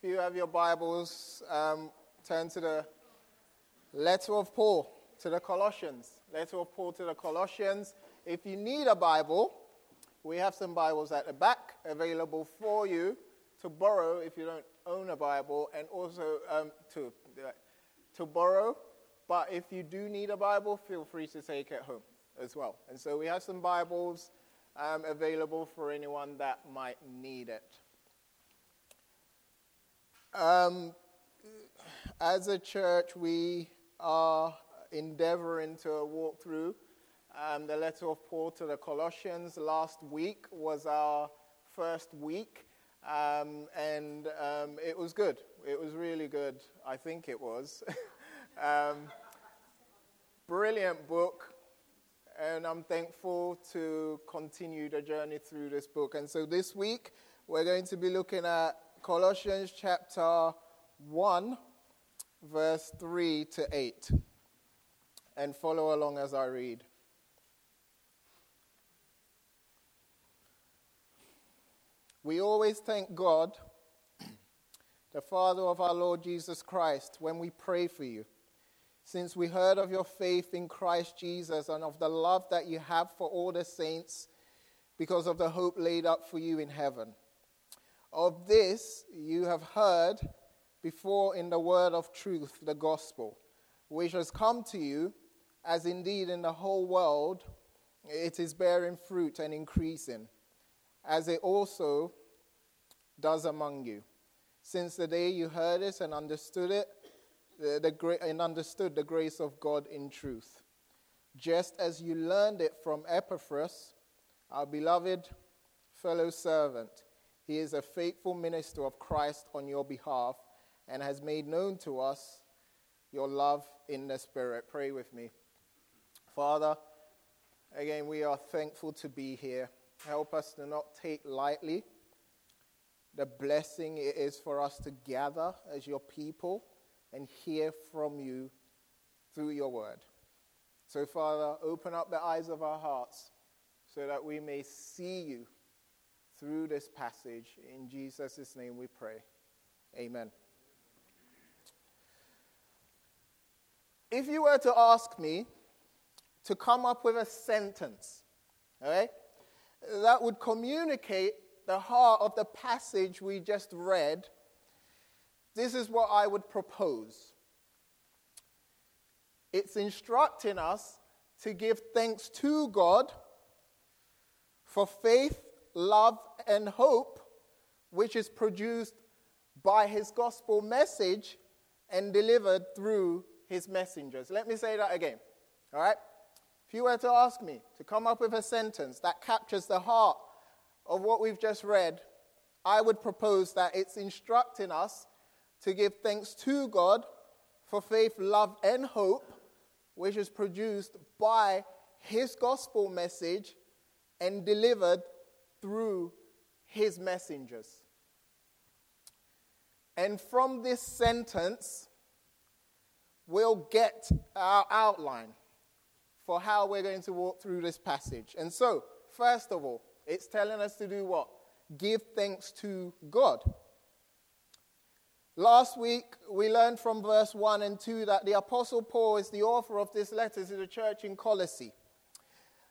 If you have your Bibles, um, turn to the letter of Paul to the Colossians. Letter of Paul to the Colossians. If you need a Bible, we have some Bibles at the back available for you to borrow if you don't own a Bible, and also um, to, to borrow. But if you do need a Bible, feel free to take it home as well. And so we have some Bibles um, available for anyone that might need it. Um, as a church, we are endeavoring to walk through um, the letter of Paul to the Colossians. Last week was our first week, um, and um, it was good. It was really good. I think it was. Um, brilliant book, and I'm thankful to continue the journey through this book. And so this week, we're going to be looking at Colossians chapter 1, verse 3 to 8. And follow along as I read. We always thank God, the Father of our Lord Jesus Christ, when we pray for you, since we heard of your faith in Christ Jesus and of the love that you have for all the saints because of the hope laid up for you in heaven. Of this you have heard before in the word of truth, the gospel, which has come to you, as indeed in the whole world it is bearing fruit and increasing, as it also does among you. Since the day you heard it and understood it, the, the, and understood the grace of God in truth, just as you learned it from Epaphras, our beloved fellow servant he is a faithful minister of Christ on your behalf and has made known to us your love in the Spirit. Pray with me. Father, again, we are thankful to be here. Help us to not take lightly the blessing it is for us to gather as your people and hear from you through your word. So, Father, open up the eyes of our hearts so that we may see you through this passage. In Jesus' name we pray. Amen. If you were to ask me to come up with a sentence, okay, that would communicate the heart of the passage we just read, this is what I would propose. It's instructing us to give thanks to God for faith love, and hope, which is produced by his gospel message and delivered through his messengers. Let me say that again. All right? If you were to ask me to come up with a sentence that captures the heart of what we've just read, I would propose that it's instructing us to give thanks to God for faith, love, and hope, which is produced by his gospel message and delivered through his messengers. And from this sentence, we'll get our outline for how we're going to walk through this passage. And so, first of all, it's telling us to do what? Give thanks to God. Last week, we learned from verse 1 and 2 that the Apostle Paul is the author of this letter to the church in Colossae.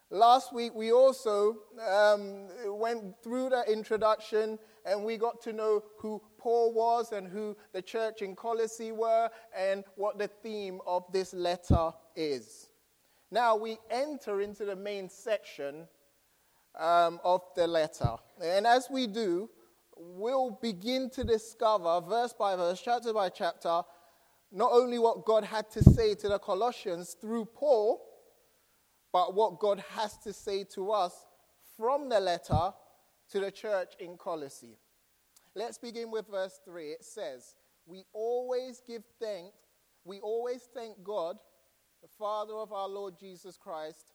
Last week, we also um, went through the introduction and we got to know who Paul was and who the church in Colossae were and what the theme of this letter is. Now, we enter into the main section um, of the letter. And as we do, we'll begin to discover, verse by verse, chapter by chapter, not only what God had to say to the Colossians through Paul but what God has to say to us from the letter to the church in Colossae. Let's begin with verse 3. It says, We always give thanks, we always thank God, the Father of our Lord Jesus Christ,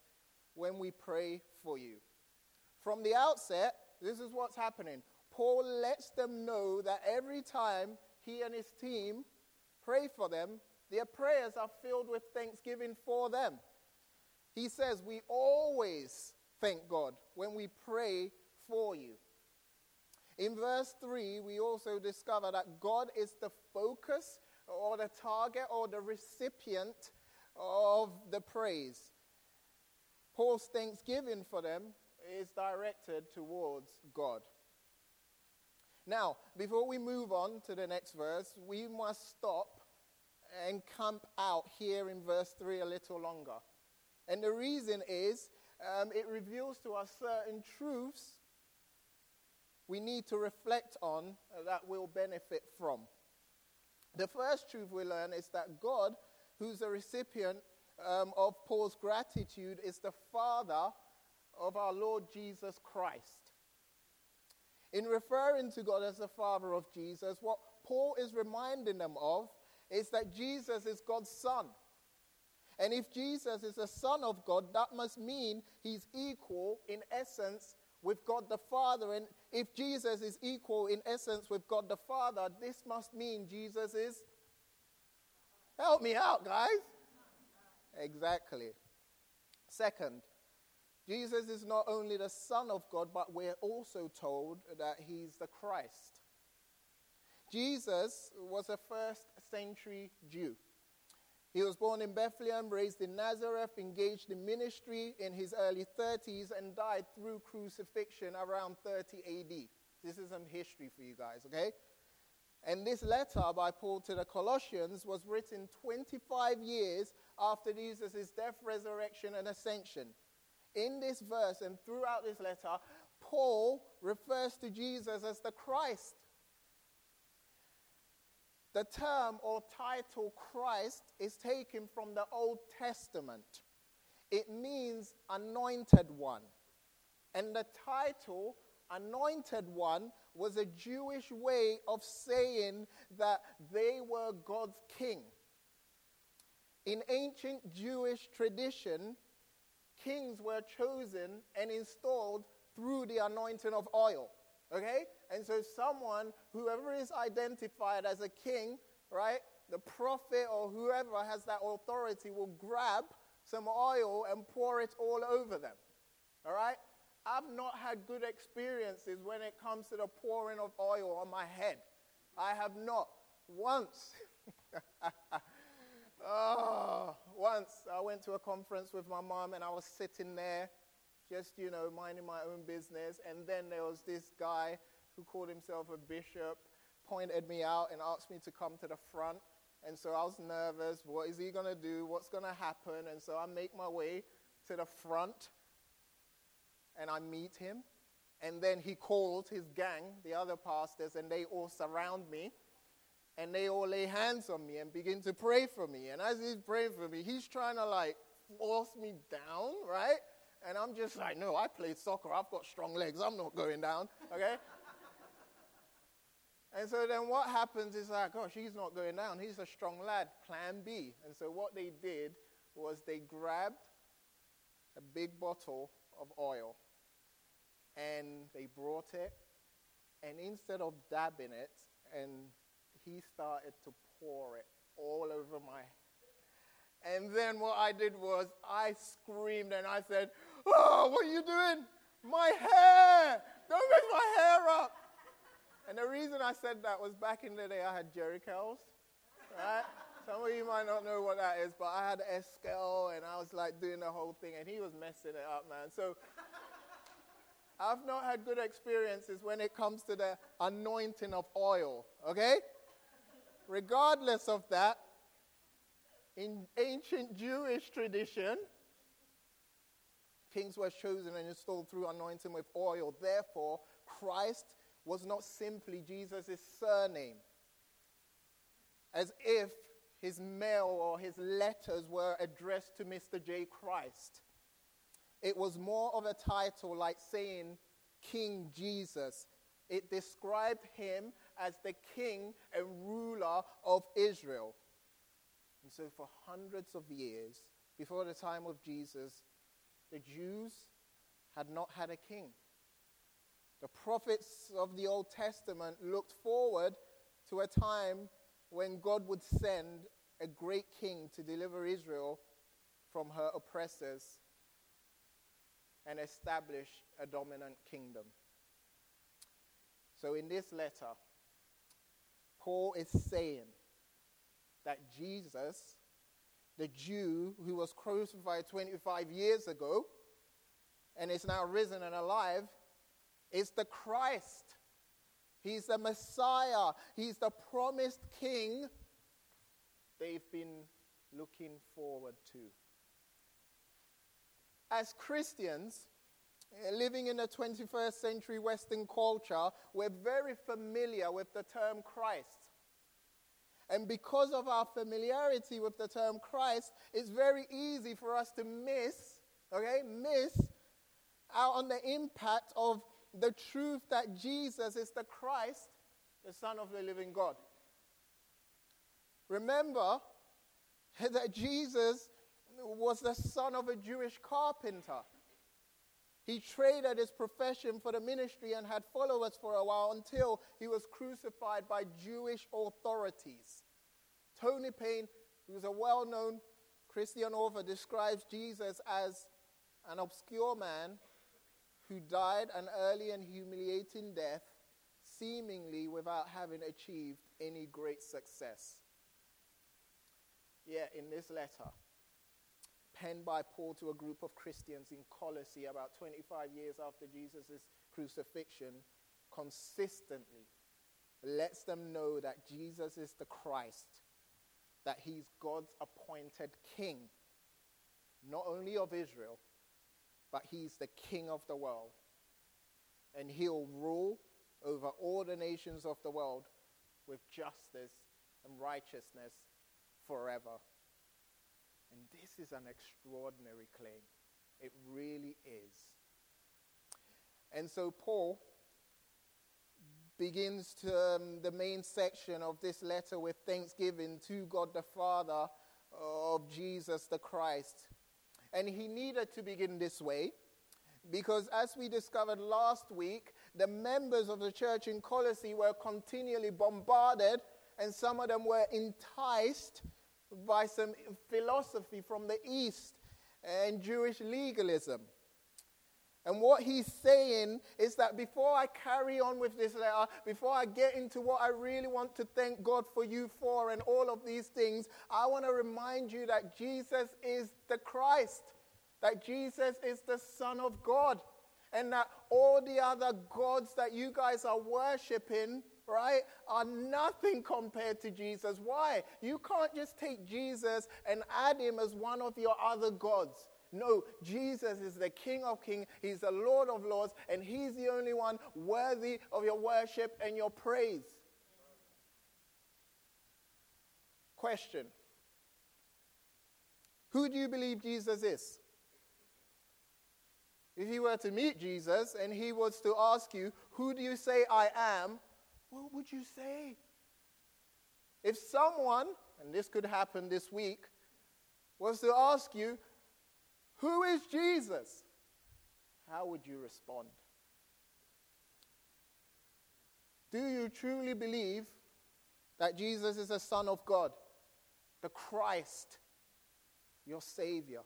when we pray for you. From the outset, this is what's happening. Paul lets them know that every time he and his team pray for them, their prayers are filled with thanksgiving for them. He says, We always thank God when we pray for you. In verse 3, we also discover that God is the focus or the target or the recipient of the praise. Paul's thanksgiving for them is directed towards God. Now, before we move on to the next verse, we must stop and camp out here in verse 3 a little longer. And the reason is um, it reveals to us certain truths we need to reflect on uh, that we'll benefit from. The first truth we learn is that God, who's the recipient um, of Paul's gratitude, is the Father of our Lord Jesus Christ. In referring to God as the Father of Jesus, what Paul is reminding them of is that Jesus is God's Son. And if Jesus is the Son of God, that must mean he's equal in essence with God the Father. And if Jesus is equal in essence with God the Father, this must mean Jesus is. Help me out, guys. Exactly. Second, Jesus is not only the Son of God, but we're also told that he's the Christ. Jesus was a first century Jew. He was born in Bethlehem, raised in Nazareth, engaged in ministry in his early 30s, and died through crucifixion around 30 AD. This is some history for you guys, okay? And this letter by Paul to the Colossians was written 25 years after Jesus' death, resurrection, and ascension. In this verse and throughout this letter, Paul refers to Jesus as the Christ. The term or title Christ is taken from the Old Testament. It means anointed one. And the title, anointed one, was a Jewish way of saying that they were God's king. In ancient Jewish tradition, kings were chosen and installed through the anointing of oil. Okay? And so, someone, whoever is identified as a king, right, the prophet or whoever has that authority will grab some oil and pour it all over them. All right? I've not had good experiences when it comes to the pouring of oil on my head. I have not. Once. oh, once I went to a conference with my mom and I was sitting there just, you know, minding my own business. And then there was this guy who called himself a bishop, pointed me out and asked me to come to the front. And so I was nervous. What is he going to do? What's going to happen? And so I make my way to the front and I meet him. And then he calls his gang, the other pastors, and they all surround me. And they all lay hands on me and begin to pray for me. And as he's praying for me, he's trying to like force me down, right? And I'm just like, no, I played soccer. I've got strong legs. I'm not going down, okay? And so then what happens is like, oh, she's not going down. He's a strong lad. Plan B. And so what they did was they grabbed a big bottle of oil and they brought it. And instead of dabbing it, and he started to pour it all over my and then what I did was I screamed and I said, Oh, what are you doing? My hair! Don't mess my hair up! And the reason I said that was back in the day I had Jheri curls, right? Some of you might not know what that is, but I had S-curl and I was like doing the whole thing and he was messing it up, man. So I've not had good experiences when it comes to the anointing of oil, okay? Regardless of that, in ancient Jewish tradition, kings were chosen and installed through anointing with oil. Therefore, Christ was not simply Jesus' surname, as if his mail or his letters were addressed to Mr. J. Christ. It was more of a title like saying King Jesus. It described him as the king and ruler of Israel. And so, for hundreds of years, before the time of Jesus, the Jews had not had a king. The prophets of the Old Testament looked forward to a time when God would send a great king to deliver Israel from her oppressors and establish a dominant kingdom. So, in this letter, Paul is saying that Jesus, the Jew who was crucified 25 years ago and is now risen and alive, is the Christ. He's the Messiah. He's the promised King they've been looking forward to. As Christians, eh, living in a 21st century Western culture, we're very familiar with the term Christ. And because of our familiarity with the term Christ, it's very easy for us to miss, okay, miss out on the impact of the truth that Jesus is the Christ, the Son of the living God. Remember that Jesus was the son of a Jewish carpenter. He traded his profession for the ministry and had followers for a while until he was crucified by Jewish authorities. Tony Payne, who's a well known Christian author, describes Jesus as an obscure man who died an early and humiliating death, seemingly without having achieved any great success. Yeah, in this letter, penned by Paul to a group of Christians in Colossae about 25 years after Jesus' crucifixion, consistently lets them know that Jesus is the Christ, that he's God's appointed king, not only of Israel, but he's the king of the world. And he'll rule over all the nations of the world with justice and righteousness forever. And this is an extraordinary claim. It really is. And so Paul begins to, um, the main section of this letter with thanksgiving to God the Father of Jesus the Christ. And he needed to begin this way because, as we discovered last week, the members of the church in Colossae were continually bombarded, and some of them were enticed by some philosophy from the East and Jewish legalism. And what he's saying is that before I carry on with this letter, before I get into what I really want to thank God for you for and all of these things, I want to remind you that Jesus is the Christ, that Jesus is the Son of God, and that all the other gods that you guys are worshiping right, are nothing compared to Jesus. Why? You can't just take Jesus and add him as one of your other gods. No, Jesus is the King of kings, He's the Lord of lords, and He's the only one worthy of your worship and your praise. Question Who do you believe Jesus is? If you were to meet Jesus and he was to ask you, Who do you say I am? what would you say? If someone, and this could happen this week, was to ask you, Who is Jesus? How would you respond? Do you truly believe that Jesus is the Son of God, the Christ, your Savior?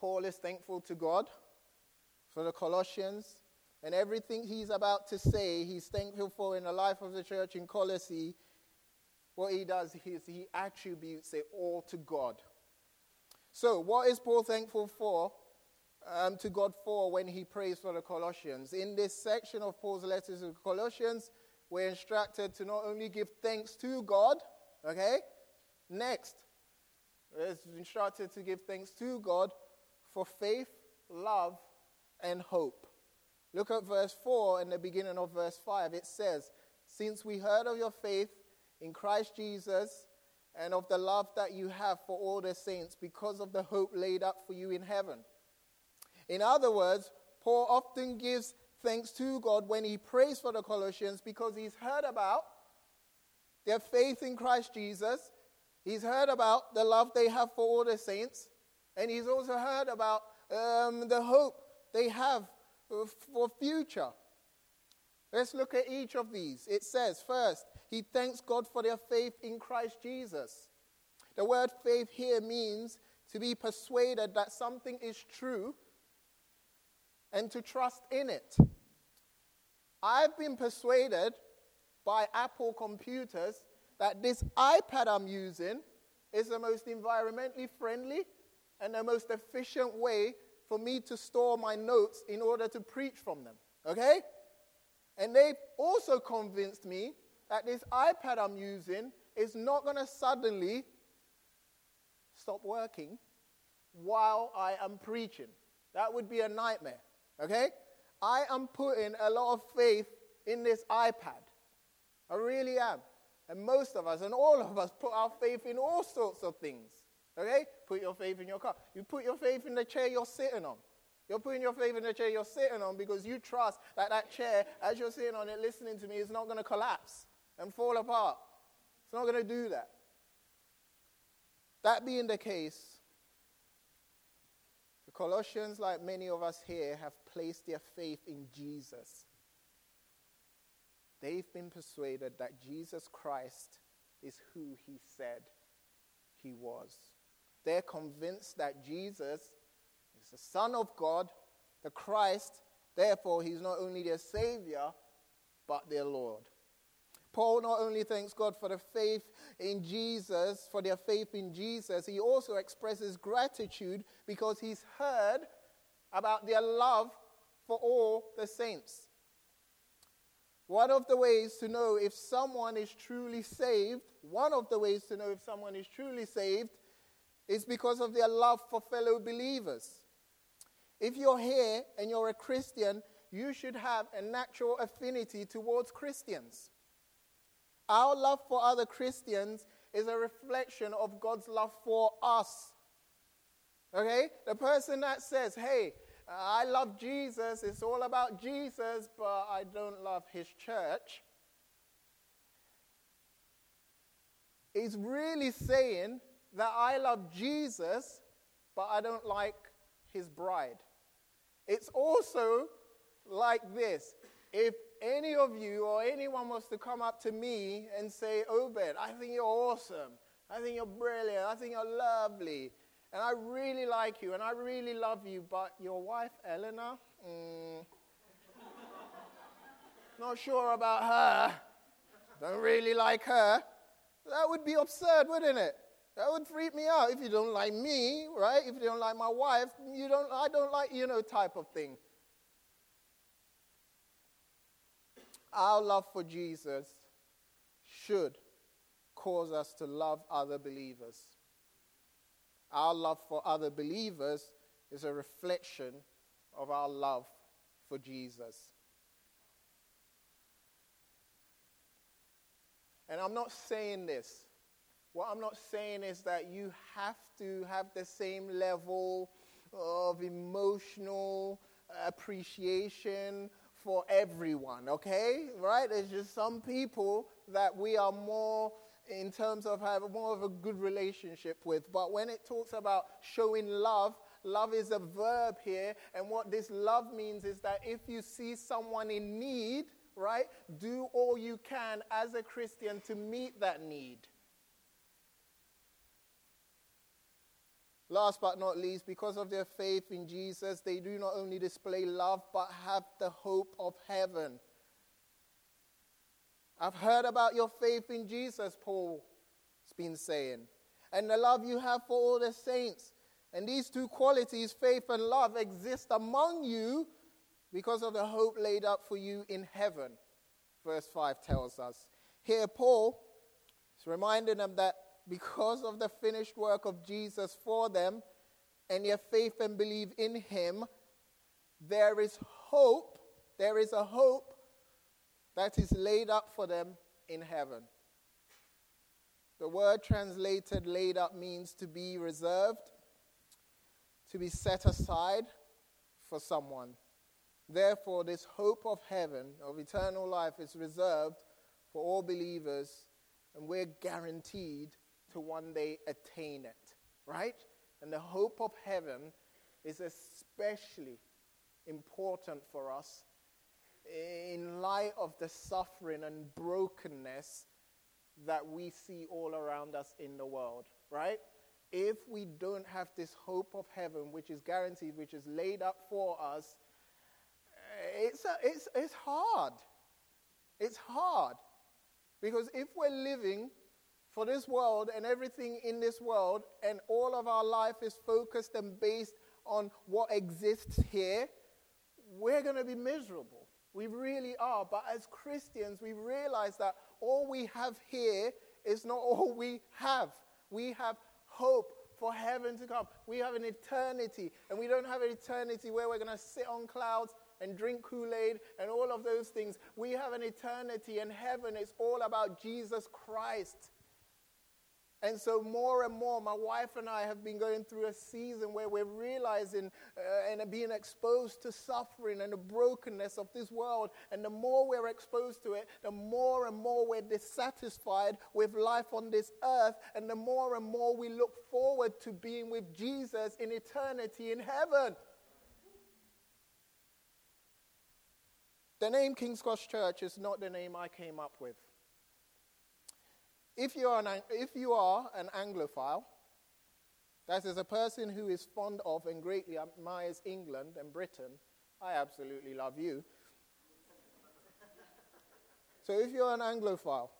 Paul is thankful to God for the Colossians and everything he's about to say, he's thankful for in the life of the church in Colossae. What he does is he attributes it all to God. So, what is Paul thankful for um, to God for when he prays for the Colossians? In this section of Paul's letters to the Colossians, we're instructed to not only give thanks to God, okay? Next, we're instructed to give thanks to God for faith, love, and hope. Look at verse 4 and the beginning of verse 5. It says, Since we heard of your faith in Christ Jesus and of the love that you have for all the saints because of the hope laid up for you in heaven. In other words, Paul often gives thanks to God when he prays for the Colossians because he's heard about their faith in Christ Jesus. He's heard about the love they have for all the saints. And he's also heard about um, the hope they have for future. Let's look at each of these. It says, first, he thanks God for their faith in Christ Jesus. The word faith here means to be persuaded that something is true and to trust in it. I've been persuaded by Apple computers that this iPad I'm using is the most environmentally friendly and the most efficient way for me to store my notes in order to preach from them. Okay? And they've also convinced me that this iPad I'm using is not going to suddenly stop working while I am preaching. That would be a nightmare. Okay? I am putting a lot of faith in this iPad. I really am. And most of us, and all of us, put our faith in all sorts of things. Okay? Put your faith in your car. You put your faith in the chair you're sitting on. You're putting your faith in the chair you're sitting on because you trust that that chair, as you're sitting on it listening to me, is not going to collapse and fall apart. It's not going to do that. That being the case, the Colossians, like many of us here, have placed their faith in Jesus. They've been persuaded that Jesus Christ is who he said he was. They're convinced that Jesus is the Son of God, the Christ, therefore, he's not only their Savior, but their Lord. Paul not only thanks God for the faith in Jesus, for their faith in Jesus, he also expresses gratitude because he's heard about their love for all the saints. One of the ways to know if someone is truly saved, one of the ways to know if someone is truly saved is because of their love for fellow believers. If you're here and you're a Christian, you should have a natural affinity towards Christians. Our love for other Christians is a reflection of God's love for us. Okay? The person that says, hey, I love Jesus, it's all about Jesus, but I don't love his church, is really saying that I love Jesus, but I don't like his bride. It's also like this if any of you or anyone was to come up to me and say, Obed, I think you're awesome. I think you're brilliant. I think you're lovely. And I really like you and I really love you, but your wife, Eleanor, mm, not sure about her. Don't really like her. That would be absurd, wouldn't it? That would freak me out. If you don't like me, right? If you don't like my wife, you don't, I don't like, you know, type of thing. Our love for Jesus should cause us to love other believers. Our love for other believers is a reflection of our love for Jesus. And I'm not saying this. What I'm not saying is that you have to have the same level of emotional appreciation for everyone, okay? Right? There's just some people that we are more in terms of having more of a good relationship with. But when it talks about showing love, love is a verb here. And what this love means is that if you see someone in need, right, do all you can as a Christian to meet that need. Last but not least, because of their faith in Jesus, they do not only display love, but have the hope of heaven. I've heard about your faith in Jesus, Paul's been saying, and the love you have for all the saints. And these two qualities, faith and love, exist among you because of the hope laid up for you in heaven. Verse 5 tells us. Here, Paul is reminding them that because of the finished work of Jesus for them and your faith and believe in him, there is hope. There is a hope that is laid up for them in heaven. The word translated laid up means to be reserved, to be set aside for someone. Therefore, this hope of heaven, of eternal life, is reserved for all believers, and we're guaranteed to one day attain it, right? And the hope of heaven is especially important for us in light of the suffering and brokenness that we see all around us in the world, right? If we don't have this hope of heaven, which is guaranteed, which is laid up for us, it's, a, it's, it's hard. It's hard. Because if we're living for this world and everything in this world, and all of our life is focused and based on what exists here, we're going to be miserable. We really are. But as Christians, we realize that all we have here is not all we have. We have hope for heaven to come. We have an eternity, and we don't have an eternity where we're going to sit on clouds and drink Kool Aid and all of those things. We have an eternity, and heaven is all about Jesus Christ. And so, more and more, my wife and I have been going through a season where we're realizing uh, and being exposed to suffering and the brokenness of this world. And the more we're exposed to it, the more and more we're dissatisfied with life on this earth. And the more and more we look forward to being with Jesus in eternity in heaven. The name King's Cross Church is not the name I came up with. If you are an, if you are an Anglophile, that is a person who is fond of and greatly admires England and Britain, I absolutely love you. so if you're an Anglophile,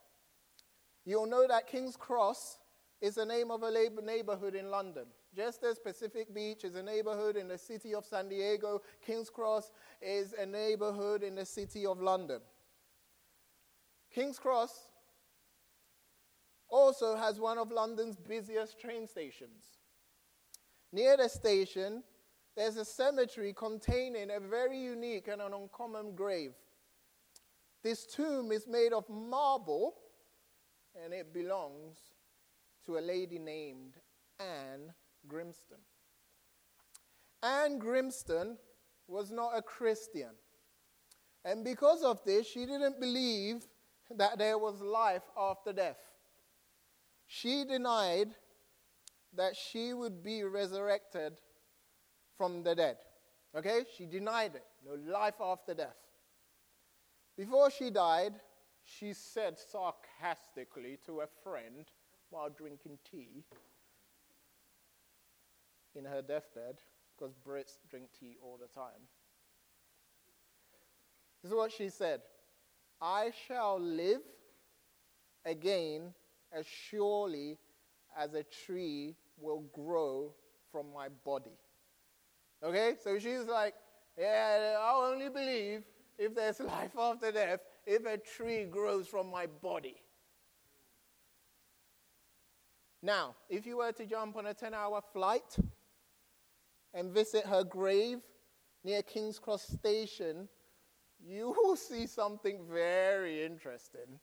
you'll know that King's Cross is the name of a neighborhood in London. Just as Pacific Beach is a neighborhood in the city of San Diego, King's Cross is a neighborhood in the city of London. King's Cross also has one of London's busiest train stations. Near the station, there's a cemetery containing a very unique and an uncommon grave. This tomb is made of marble and it belongs to a lady named Anne Grimston. Anne Grimston was not a Christian. And because of this, she didn't believe that there was life after death. She denied that she would be resurrected from the dead. Okay? She denied it. No life after death. Before she died, she said sarcastically to a friend while drinking tea in her deathbed, because Brits drink tea all the time. This is what she said I shall live again as surely as a tree will grow from my body. Okay? So she's like, yeah, I'll only believe if there's life after death if a tree grows from my body. Now, if you were to jump on a 10 hour flight and visit her grave near King's Cross Station, you will see something very interesting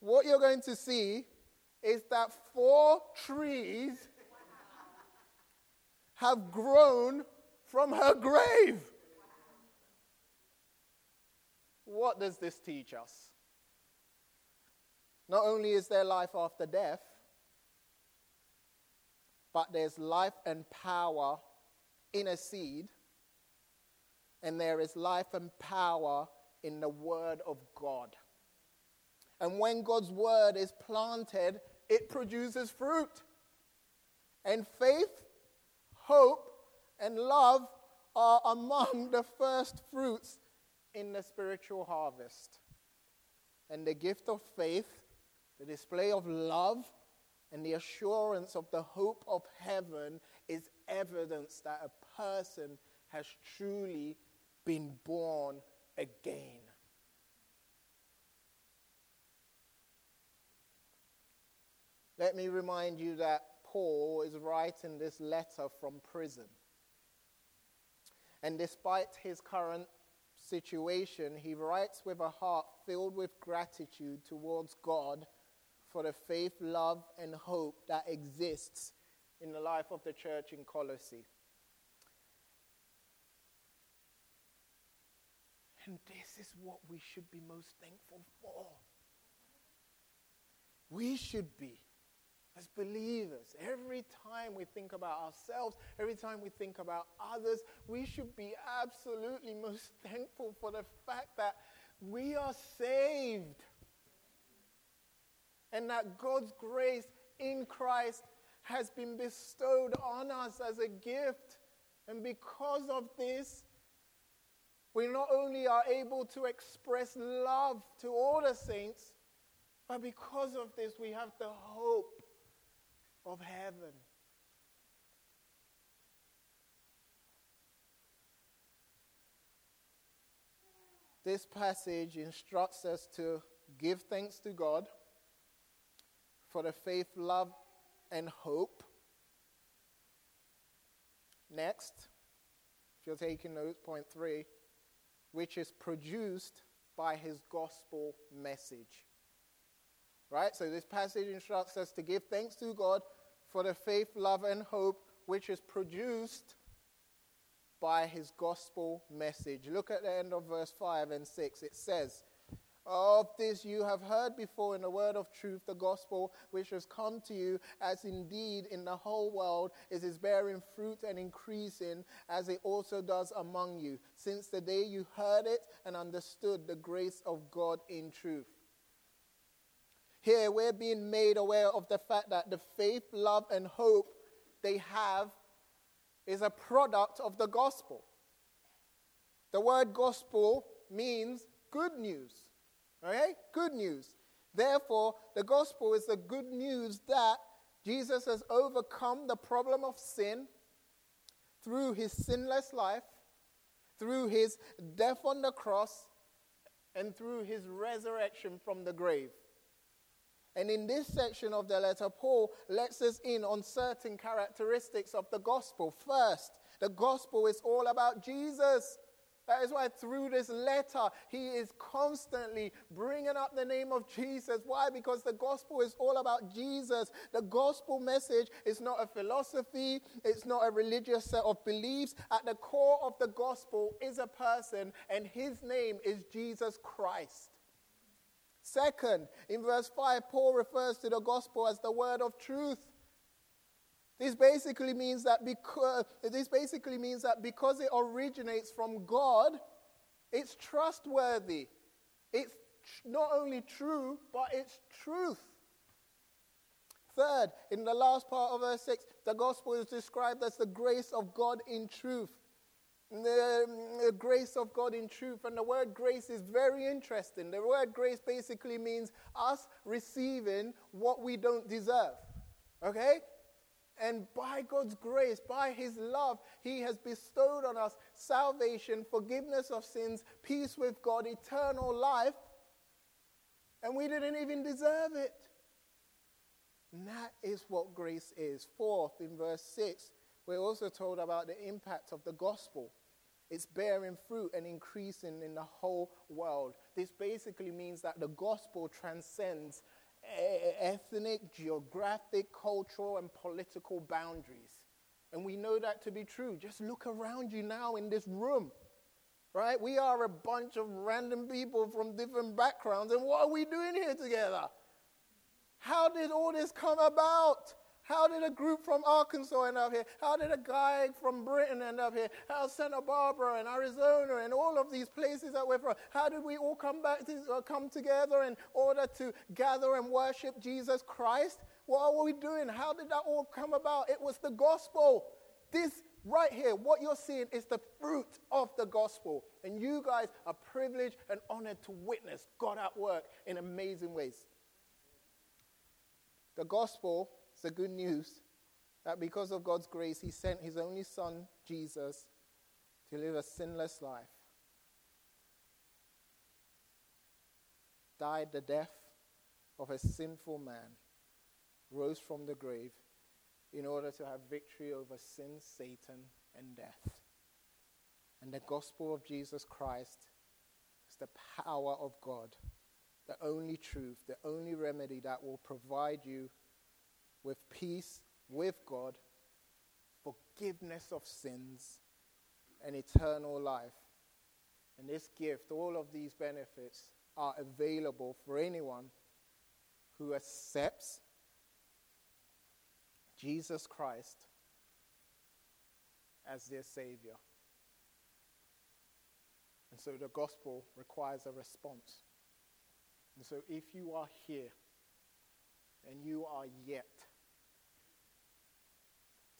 what you're going to see is that four trees have grown from her grave. What does this teach us? Not only is there life after death, but there's life and power in a seed, and there is life and power in the Word of God. And when God's word is planted, it produces fruit. And faith, hope, and love are among the first fruits in the spiritual harvest. And the gift of faith, the display of love, and the assurance of the hope of heaven is evidence that a person has truly been born again. Let me remind you that Paul is writing this letter from prison. And despite his current situation, he writes with a heart filled with gratitude towards God for the faith, love, and hope that exists in the life of the church in Colossae. And this is what we should be most thankful for. We should be as believers, every time we think about ourselves, every time we think about others, we should be absolutely most thankful for the fact that we are saved. And that God's grace in Christ has been bestowed on us as a gift. And because of this, we not only are able to express love to all the saints, but because of this, we have the hope of heaven. This passage instructs us to give thanks to God for the faith, love, and hope. Next, if you're taking notes, point three, which is produced by his gospel message. Right? So this passage instructs us to give thanks to God for the faith, love, and hope which is produced by his gospel message. Look at the end of verse 5 and 6. It says, Of this you have heard before in the word of truth, the gospel which has come to you, as indeed in the whole world it is bearing fruit and increasing, as it also does among you, since the day you heard it and understood the grace of God in truth. Here we're being made aware of the fact that the faith, love, and hope they have is a product of the gospel. The word gospel means good news. Okay? Good news. Therefore, the gospel is the good news that Jesus has overcome the problem of sin through his sinless life, through his death on the cross, and through his resurrection from the grave. And in this section of the letter, Paul lets us in on certain characteristics of the gospel. First, the gospel is all about Jesus. That is why through this letter, he is constantly bringing up the name of Jesus. Why? Because the gospel is all about Jesus. The gospel message is not a philosophy, it's not a religious set of beliefs. At the core of the gospel is a person, and his name is Jesus Christ. Second, in verse 5, Paul refers to the gospel as the word of truth. This basically means that because this basically means that because it originates from God, it's trustworthy. It's not only true, but it's truth. Third, in the last part of verse 6, the gospel is described as the grace of God in truth the, the, grace of God in truth. And the word grace is very interesting. The word grace basically means us receiving what we don't deserve. Okay? And by God's grace, by His love, He has bestowed on us salvation, forgiveness of sins, peace with God, eternal life. And we didn't even deserve it. And that is what grace is. Fourth, in verse 6, we're also told about the impact of the gospel. It's bearing fruit and increasing in the whole world. This basically means that the gospel transcends ethnic, geographic, cultural, and political boundaries. And we know that to be true. Just look around you now in this room, right? We are a bunch of random people from different backgrounds, and what are we doing here together? How did all this come about? How did a group from Arkansas end up here? How did a guy from Britain end up here? How Santa Barbara and Arizona and all of these places that we're from? How did we all come back to uh, come together in order to gather and worship Jesus Christ? What are we doing? How did that all come about? It was the gospel. This right here, what you're seeing is the fruit of the gospel. And you guys are privileged and honored to witness God at work in amazing ways. The gospel it's the good news that because of God's grace, He sent His only Son, Jesus, to live a sinless life, died the death of a sinful man, rose from the grave in order to have victory over sin, Satan, and death. And the gospel of Jesus Christ is the power of God, the only truth, the only remedy that will provide you with peace with God, forgiveness of sins, and eternal life. And this gift, all of these benefits, are available for anyone who accepts Jesus Christ as their Savior. And so the gospel requires a response. And so if you are here and you are yet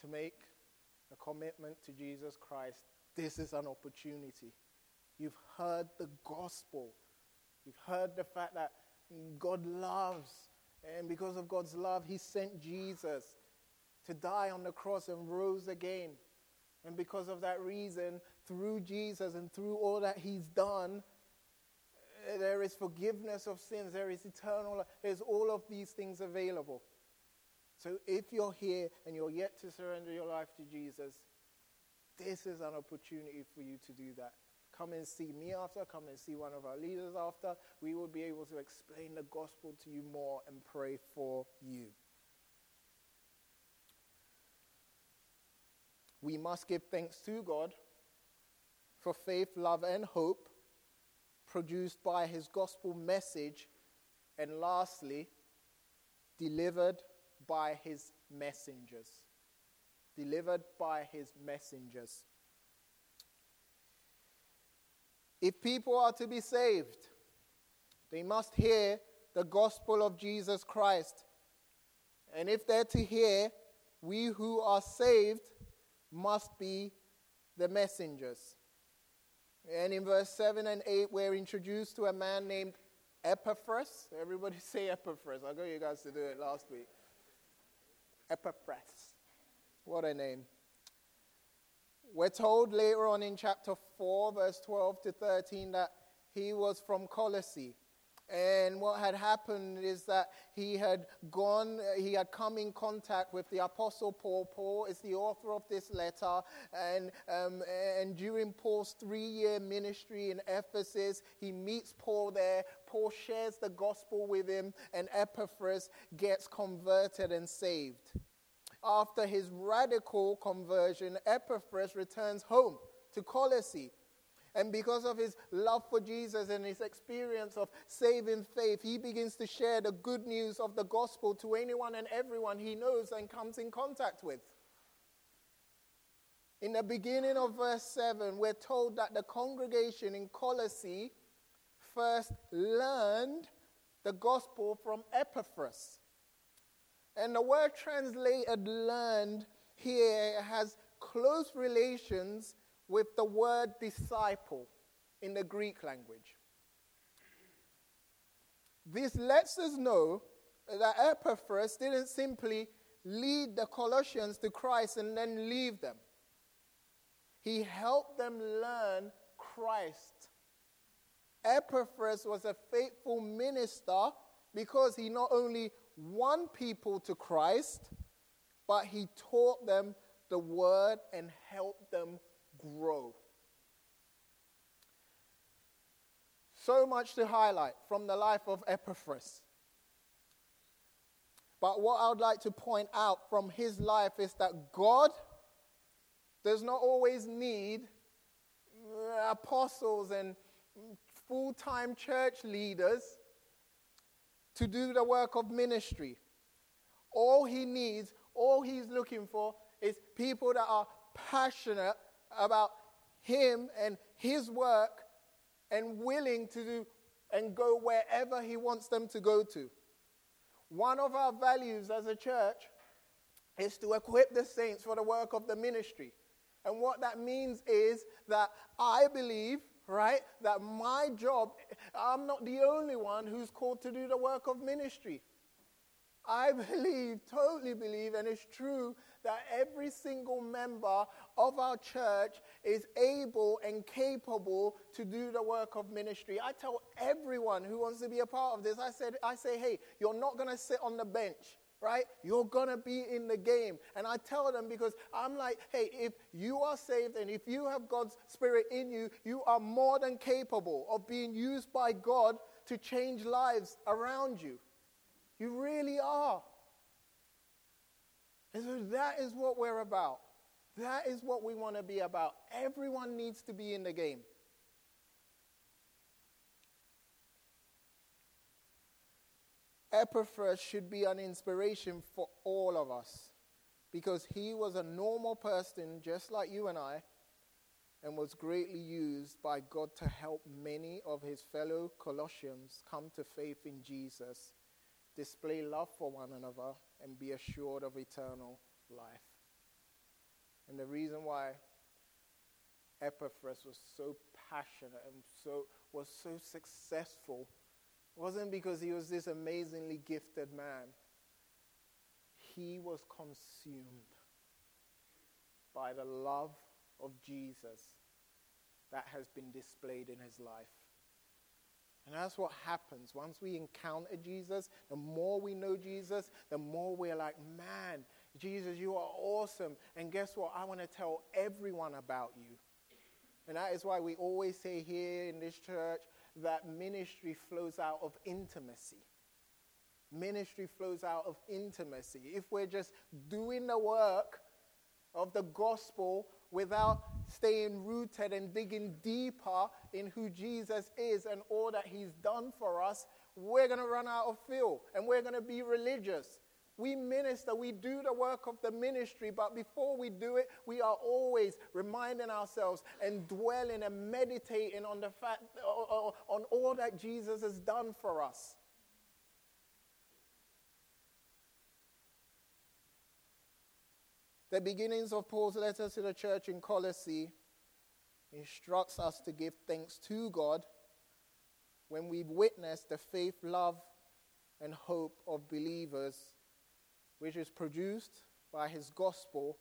to make a commitment to Jesus Christ, this is an opportunity. You've heard the gospel. You've heard the fact that God loves. And because of God's love, He sent Jesus to die on the cross and rose again. And because of that reason, through Jesus and through all that He's done, there is forgiveness of sins, there is eternal there's all of these things available. So if you're here and you're yet to surrender your life to Jesus, this is an opportunity for you to do that. Come and see me after, come and see one of our leaders after. We will be able to explain the gospel to you more and pray for you. We must give thanks to God for faith, love, and hope produced by his gospel message. And lastly, delivered by his messengers. Delivered by his messengers. If people are to be saved, they must hear the gospel of Jesus Christ. And if they're to hear, we who are saved must be the messengers. And in verse 7 and 8, we're introduced to a man named Epaphras. Everybody say Epaphras. I got you guys to do it last week. Epaphras. What a name. We're told later on in chapter 4, verse 12 to 13, that he was from Colossae. And what had happened is that he had gone, he had come in contact with the Apostle Paul. Paul is the author of this letter. And, um, and during Paul's three year ministry in Ephesus, he meets Paul there. Paul shares the gospel with him, and Epaphras gets converted and saved. After his radical conversion, Epaphras returns home to Colossae and because of his love for Jesus and his experience of saving faith, he begins to share the good news of the gospel to anyone and everyone he knows and comes in contact with. In the beginning of verse 7, we're told that the congregation in Colossae first learned the gospel from Epaphras. And the word translated learned here has close relations with the word disciple in the Greek language. This lets us know that Epaphras didn't simply lead the Colossians to Christ and then leave them. He helped them learn Christ. Epaphras was a faithful minister because he not only won people to Christ, but he taught them the word and helped them grow. So much to highlight from the life of Epaphras. But what I would like to point out from his life is that God does not always need uh, apostles and full time church leaders to do the work of ministry. All he needs, all he's looking for, is people that are passionate about him and his work and willing to do and go wherever he wants them to go to. One of our values as a church is to equip the saints for the work of the ministry. And what that means is that I believe, right, that my job, I'm not the only one who's called to do the work of ministry. I believe, totally believe, and it's true that every single member of our church is able and capable to do the work of ministry. I tell everyone who wants to be a part of this, I said, I say, hey, you're not going to sit on the bench right? You're going to be in the game. And I tell them because I'm like, hey, if you are saved and if you have God's Spirit in you, you are more than capable of being used by God to change lives around you. You really are. And so that is what we're about. That is what we want to be about. Everyone needs to be in the game. Epaphras should be an inspiration for all of us because he was a normal person just like you and I and was greatly used by God to help many of his fellow Colossians come to faith in Jesus, display love for one another, and be assured of eternal life. And the reason why Epaphras was so passionate and so was so successful wasn't because he was this amazingly gifted man. He was consumed by the love of Jesus that has been displayed in his life. And that's what happens. Once we encounter Jesus, the more we know Jesus, the more we're like, man, Jesus, you are awesome. And guess what? I want to tell everyone about you. And that is why we always say here in this church that ministry flows out of intimacy. Ministry flows out of intimacy. If we're just doing the work of the gospel without staying rooted and digging deeper in who Jesus is and all that he's done for us, we're going to run out of fuel and we're going to be religious. We minister, we do the work of the ministry, but before we do it, we are always reminding ourselves and dwelling and meditating on the fact, on all that Jesus has done for us. The beginnings of Paul's letter to the church in Colossae instructs us to give thanks to God when we witness the faith, love, and hope of believers, which is produced by his gospel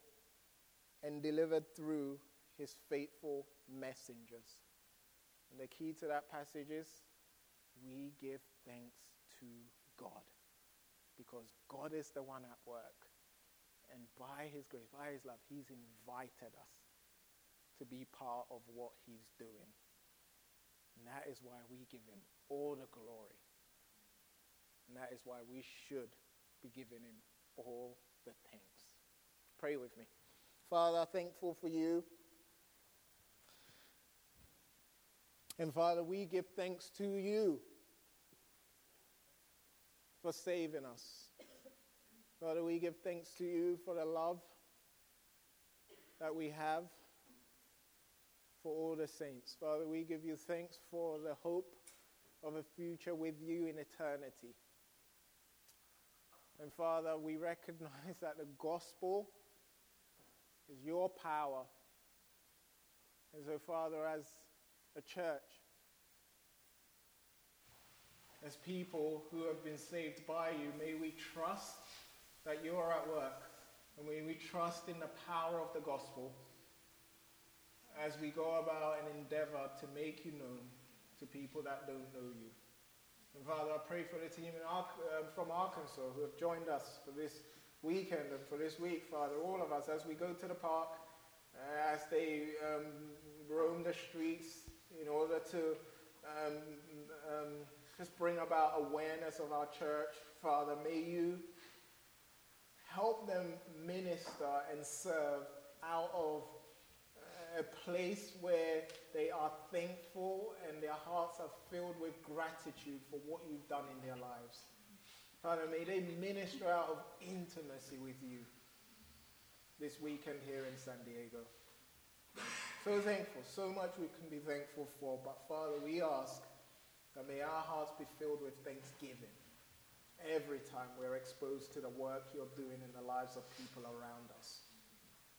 and delivered through his faithful messengers. And the key to that passage is we give thanks to God because God is the one at work. And by His grace, by His love, He's invited us to be part of what He's doing. And that is why we give Him all the glory. And that is why we should be giving Him all the thanks. Pray with me. Father, thankful for you. And Father, we give thanks to you for saving us. Father, we give thanks to you for the love that we have for all the saints. Father, we give you thanks for the hope of a future with you in eternity. And Father, we recognize that the gospel is your power. And so, Father, as a church, as people who have been saved by you, may we trust that you are at work. And we, we trust in the power of the gospel as we go about and endeavor to make you known to people that don't know you. And Father, I pray for the team um, from Arkansas who have joined us for this weekend and for this week, Father, all of us, as we go to the park, uh, as they um, roam the streets in order to um, um just bring about awareness of our church, Father, may you help them minister and serve out of a place where they are thankful and their hearts are filled with gratitude for what you've done in their lives. Father, may they minister out of intimacy with you this weekend here in San Diego. So thankful, so much we can be thankful for, but Father, we ask that may our hearts be filled with thanksgiving every time we're exposed to the work you're doing in the lives of people around us.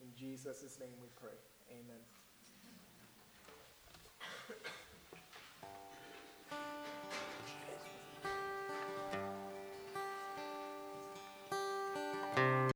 In Jesus' name we pray. Amen.